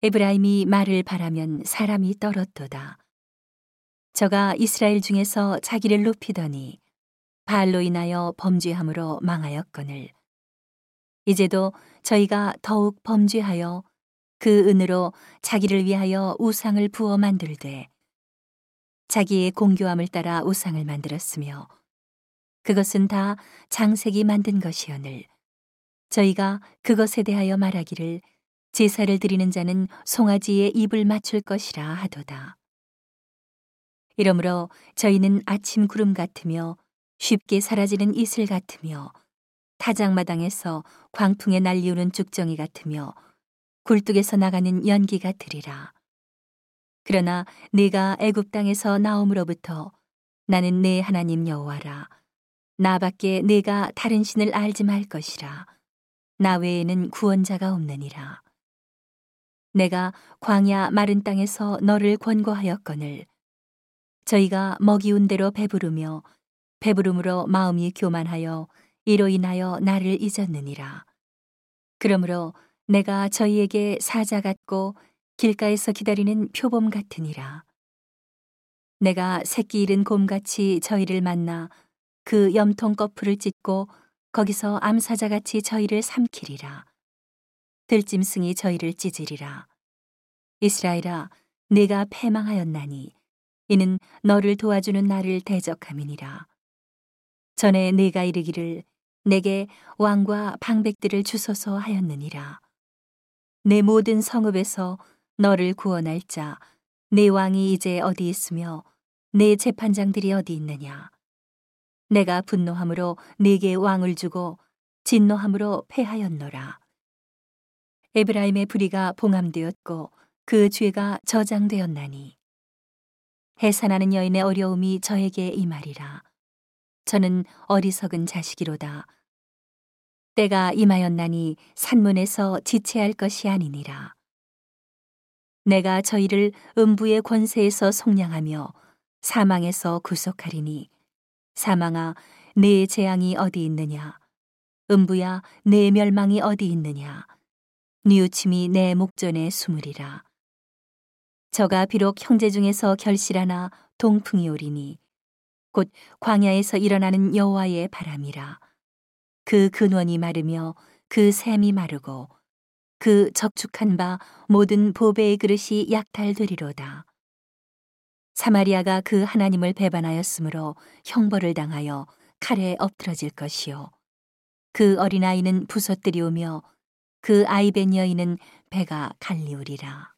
에브라임이 말을 바라면 사람이 떨었도다. 저가 이스라엘 중에서 자기를 높이더니 발로 인하여 범죄함으로 망하였거늘. 이제도 저희가 더욱 범죄하여 그 은으로 자기를 위하여 우상을 부어 만들되 자기의 공교함을 따라 우상을 만들었으며 그것은 다 장색이 만든 것이오늘 저희가 그것에 대하여 말하기를 제사를 드리는 자는 송아지의 입을 맞출 것이라 하도다. 이러므로 저희는 아침 구름 같으며 쉽게 사라지는 이슬 같으며 타작마당에서 광풍에 날리우는 죽정이 같으며 굴뚝에서 나가는 연기 같으리라. 그러나 네가 애굽 땅에서 나옴으로부터 나는 내 하나님 여호와라. 나밖에 네가 다른 신을 알지 말 것이라. 나 외에는 구원자가 없느니라. 내가 광야 마른 땅에서 너를 권고하였거늘 저희가 먹이운 대로 배부르며 배부름으로 마음이 교만하여 이로 인하여 나를 잊었느니라. 그러므로 내가 저희에게 사자 같고 길가에서 기다리는 표범 같으니라. 내가 새끼 잃은 곰같이 저희를 만나 그 염통 거풀을 찢고 거기서 암사자같이 저희를 삼키리라. 들짐승이 저희를 찢으리라. 이스라엘아, 내가 패망하였나니 이는 너를 도와주는 나를 대적함이니라. 전에 내가 이르기를 내게 왕과 방백들을 주소서 하였느니라. 내 모든 성읍에서 너를 구원할 자, 내 왕이 이제 어디 있으며 내 재판장들이 어디 있느냐. 내가 분노함으로 네게 왕을 주고 진노함으로 패하였노라. 에브라임의 불의가 봉함되었고 그 죄가 저장되었나니. 해산하는 여인의 어려움이 저에게 임하리라. 저는 어리석은 자식이로다. 때가 임하였나니 산문에서 지체할 것이 아니니라. 내가 저희를 음부의 권세에서 속량하며 사망에서 구속하리니 사망아 내 재앙이 어디 있느냐 음부야 내 멸망이 어디 있느냐 뉘우침이 내 목전에 숨으리라. 저가 비록 형제 중에서 결실하나 동풍이 오리니 곧 광야에서 일어나는 여호와의 바람이라. 그 근원이 마르며 그 샘이 마르고 그 적축한 바 모든 보배의 그릇이 약탈되리로다. 사마리아가 그 하나님을 배반하였으므로 형벌을 당하여 칼에 엎드러질 것이요. 그 어린아이는 부서뜨리오며 그 아이벤 여인은 배가 갈리우리라